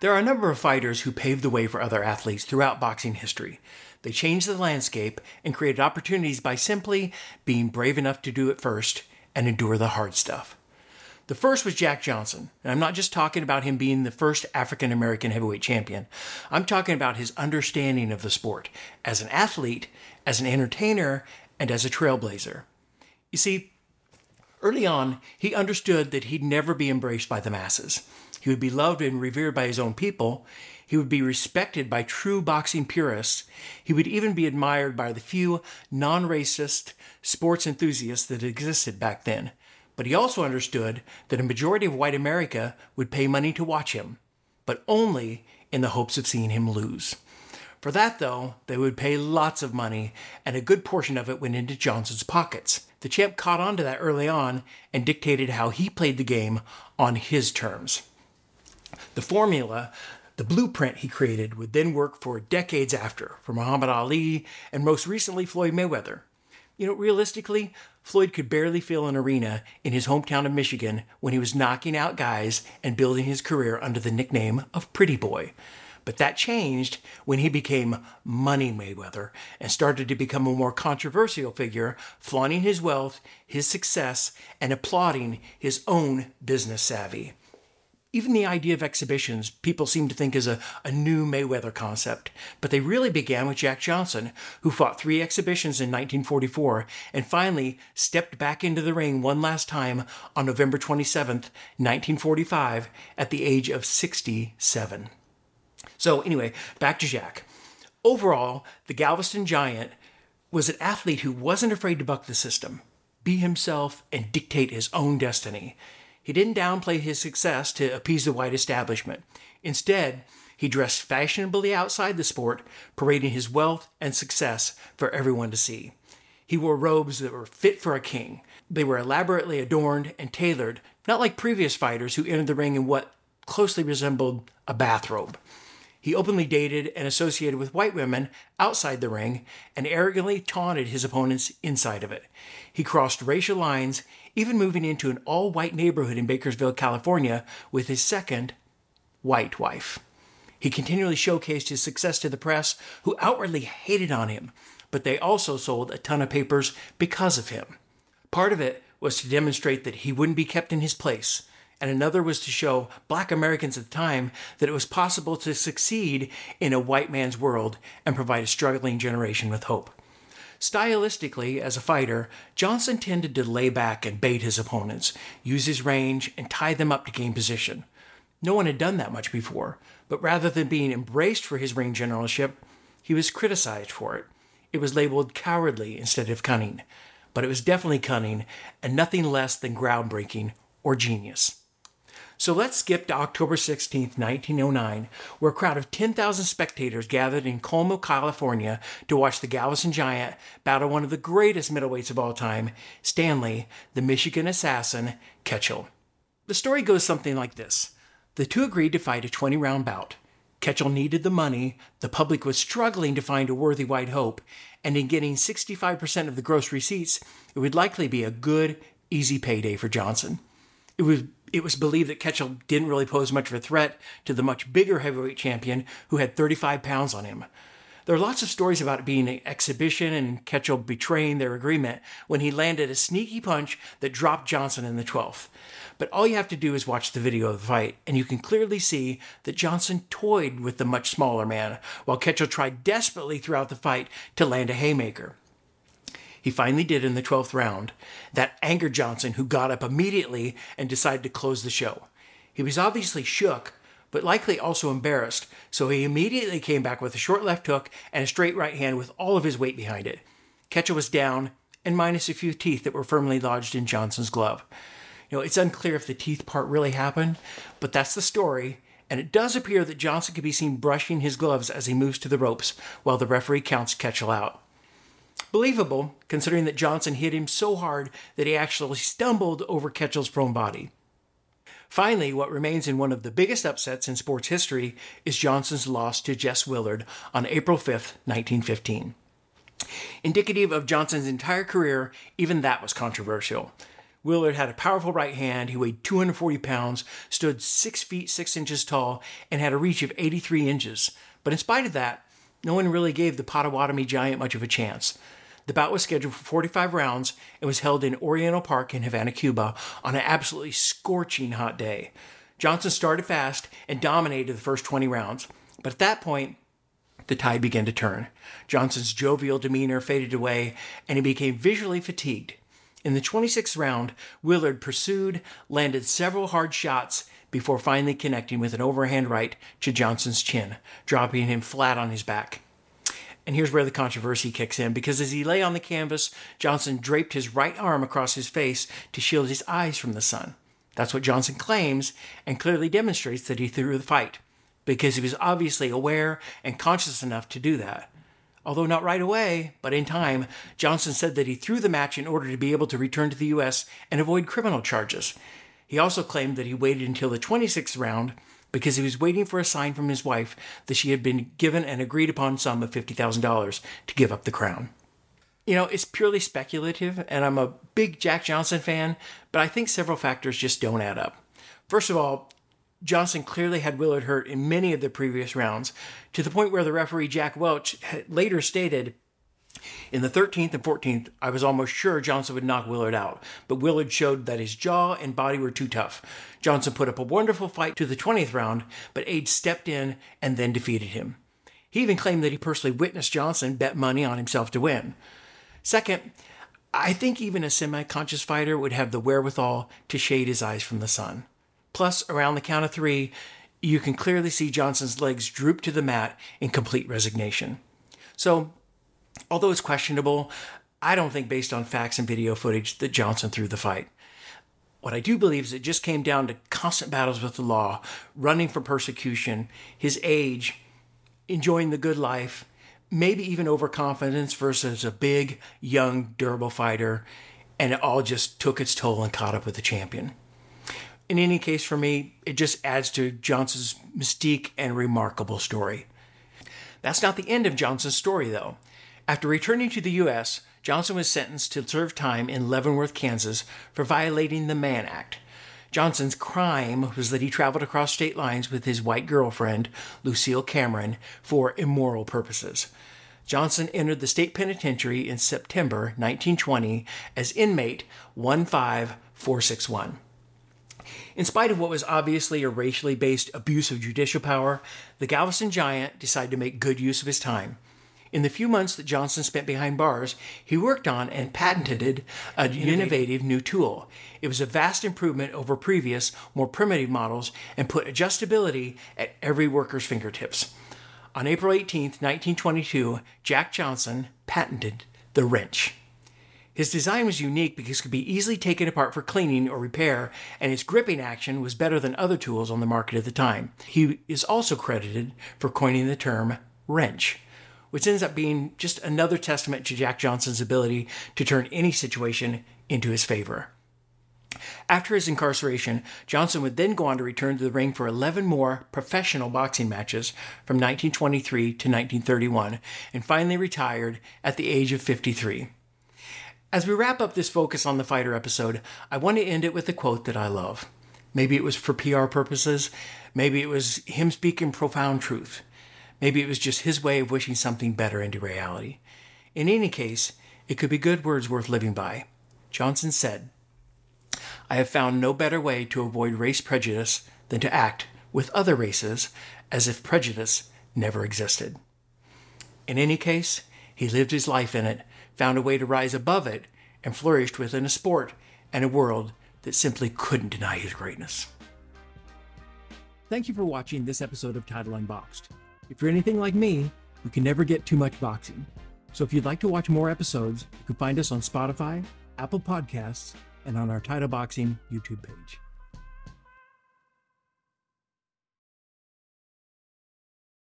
There are a number of fighters who paved the way for other athletes throughout boxing history. They changed the landscape and created opportunities by simply being brave enough to do it first and endure the hard stuff. The first was Jack Johnson, and I'm not just talking about him being the first African American heavyweight champion. I'm talking about his understanding of the sport as an athlete, as an entertainer, and as a trailblazer. You see, early on, he understood that he'd never be embraced by the masses. He would be loved and revered by his own people. He would be respected by true boxing purists. He would even be admired by the few non racist sports enthusiasts that existed back then. But he also understood that a majority of white America would pay money to watch him, but only in the hopes of seeing him lose. For that, though, they would pay lots of money, and a good portion of it went into Johnson's pockets. The champ caught on to that early on and dictated how he played the game on his terms. The formula, the blueprint he created, would then work for decades after for Muhammad Ali and most recently Floyd Mayweather. You know, realistically, Floyd could barely fill an arena in his hometown of Michigan when he was knocking out guys and building his career under the nickname of Pretty Boy. But that changed when he became Money Mayweather and started to become a more controversial figure, flaunting his wealth, his success, and applauding his own business savvy. Even the idea of exhibitions, people seem to think is a, a new Mayweather concept, but they really began with Jack Johnson, who fought three exhibitions in 1944 and finally stepped back into the ring one last time on November 27, 1945, at the age of 67. So, anyway, back to Jack. Overall, the Galveston Giant was an athlete who wasn't afraid to buck the system, be himself, and dictate his own destiny. He didn't downplay his success to appease the white establishment. Instead, he dressed fashionably outside the sport, parading his wealth and success for everyone to see. He wore robes that were fit for a king. They were elaborately adorned and tailored, not like previous fighters who entered the ring in what closely resembled a bathrobe. He openly dated and associated with white women outside the ring and arrogantly taunted his opponents inside of it. He crossed racial lines even moving into an all white neighborhood in Bakersville, California, with his second white wife. He continually showcased his success to the press, who outwardly hated on him, but they also sold a ton of papers because of him. Part of it was to demonstrate that he wouldn't be kept in his place, and another was to show black Americans at the time that it was possible to succeed in a white man's world and provide a struggling generation with hope. Stylistically, as a fighter, Johnson tended to lay back and bait his opponents, use his range, and tie them up to gain position. No one had done that much before, but rather than being embraced for his ring generalship, he was criticized for it. It was labeled cowardly instead of cunning, but it was definitely cunning and nothing less than groundbreaking or genius. So let's skip to October 16, 1909, where a crowd of 10,000 spectators gathered in Colma, California to watch the Galveston Giant battle one of the greatest middleweights of all time, Stanley, the Michigan assassin, Ketchel. The story goes something like this The two agreed to fight a 20 round bout. Ketchel needed the money, the public was struggling to find a worthy white hope, and in getting 65% of the gross receipts, it would likely be a good, easy payday for Johnson. It was it was believed that Ketchel didn't really pose much of a threat to the much bigger heavyweight champion who had 35 pounds on him. There are lots of stories about it being an exhibition and Ketchel betraying their agreement when he landed a sneaky punch that dropped Johnson in the 12th. But all you have to do is watch the video of the fight, and you can clearly see that Johnson toyed with the much smaller man, while Ketchel tried desperately throughout the fight to land a haymaker. He finally did in the 12th round. That angered Johnson, who got up immediately and decided to close the show. He was obviously shook, but likely also embarrassed, so he immediately came back with a short left hook and a straight right hand with all of his weight behind it. Ketchel was down, and minus a few teeth that were firmly lodged in Johnson's glove. You know, it's unclear if the teeth part really happened, but that's the story, and it does appear that Johnson can be seen brushing his gloves as he moves to the ropes while the referee counts Ketchel out. Believable, considering that Johnson hit him so hard that he actually stumbled over Ketchel's prone body. Finally, what remains in one of the biggest upsets in sports history is Johnson's loss to Jess Willard on April 5, 1915. Indicative of Johnson's entire career, even that was controversial. Willard had a powerful right hand. He weighed 240 pounds, stood 6 feet 6 inches tall, and had a reach of 83 inches. But in spite of that, no one really gave the Potawatomi giant much of a chance. The bout was scheduled for 45 rounds and was held in Oriental Park in Havana, Cuba, on an absolutely scorching hot day. Johnson started fast and dominated the first 20 rounds, but at that point, the tide began to turn. Johnson's jovial demeanor faded away, and he became visually fatigued. In the 26th round, Willard pursued, landed several hard shots before finally connecting with an overhand right to Johnson's chin, dropping him flat on his back. And here's where the controversy kicks in because as he lay on the canvas, Johnson draped his right arm across his face to shield his eyes from the sun. That's what Johnson claims and clearly demonstrates that he threw the fight because he was obviously aware and conscious enough to do that. Although not right away, but in time, Johnson said that he threw the match in order to be able to return to the U.S. and avoid criminal charges. He also claimed that he waited until the 26th round because he was waiting for a sign from his wife that she had been given an agreed upon sum of $50,000 to give up the crown. You know, it's purely speculative, and I'm a big Jack Johnson fan, but I think several factors just don't add up. First of all, Johnson clearly had Willard hurt in many of the previous rounds, to the point where the referee Jack Welsh later stated, in the 13th and 14th, I was almost sure Johnson would knock Willard out, but Willard showed that his jaw and body were too tough. Johnson put up a wonderful fight to the 20th round, but Age stepped in and then defeated him. He even claimed that he personally witnessed Johnson bet money on himself to win. Second, I think even a semi conscious fighter would have the wherewithal to shade his eyes from the sun. Plus, around the count of three, you can clearly see Johnson's legs droop to the mat in complete resignation. So, although it's questionable, I don't think, based on facts and video footage, that Johnson threw the fight. What I do believe is it just came down to constant battles with the law, running from persecution, his age, enjoying the good life, maybe even overconfidence versus a big, young, durable fighter, and it all just took its toll and caught up with the champion in any case, for me, it just adds to Johnson's mystique and remarkable story. That's not the end of Johnson's story, though. After returning to the U.S., Johnson was sentenced to serve time in Leavenworth, Kansas, for violating the Mann Act. Johnson's crime was that he traveled across state lines with his white girlfriend, Lucille Cameron, for immoral purposes. Johnson entered the state penitentiary in September 1920 as inmate 15461. In spite of what was obviously a racially based abuse of judicial power, the Galveston Giant decided to make good use of his time. In the few months that Johnson spent behind bars, he worked on and patented an innovative new tool. It was a vast improvement over previous, more primitive models and put adjustability at every worker's fingertips. On April 18, 1922, Jack Johnson patented the wrench. His design was unique because it could be easily taken apart for cleaning or repair, and its gripping action was better than other tools on the market at the time. He is also credited for coining the term wrench, which ends up being just another testament to Jack Johnson's ability to turn any situation into his favor. After his incarceration, Johnson would then go on to return to the ring for 11 more professional boxing matches from 1923 to 1931 and finally retired at the age of 53. As we wrap up this focus on the fighter episode, I want to end it with a quote that I love. Maybe it was for PR purposes, maybe it was him speaking profound truth, maybe it was just his way of wishing something better into reality. In any case, it could be good words worth living by. Johnson said, I have found no better way to avoid race prejudice than to act with other races as if prejudice never existed. In any case, he lived his life in it found a way to rise above it, and flourished within a sport and a world that simply couldn't deny his greatness. Thank you for watching this episode of Title Unboxed. If you're anything like me, you can never get too much boxing. So if you'd like to watch more episodes, you can find us on Spotify, Apple Podcasts, and on our Title Boxing YouTube page.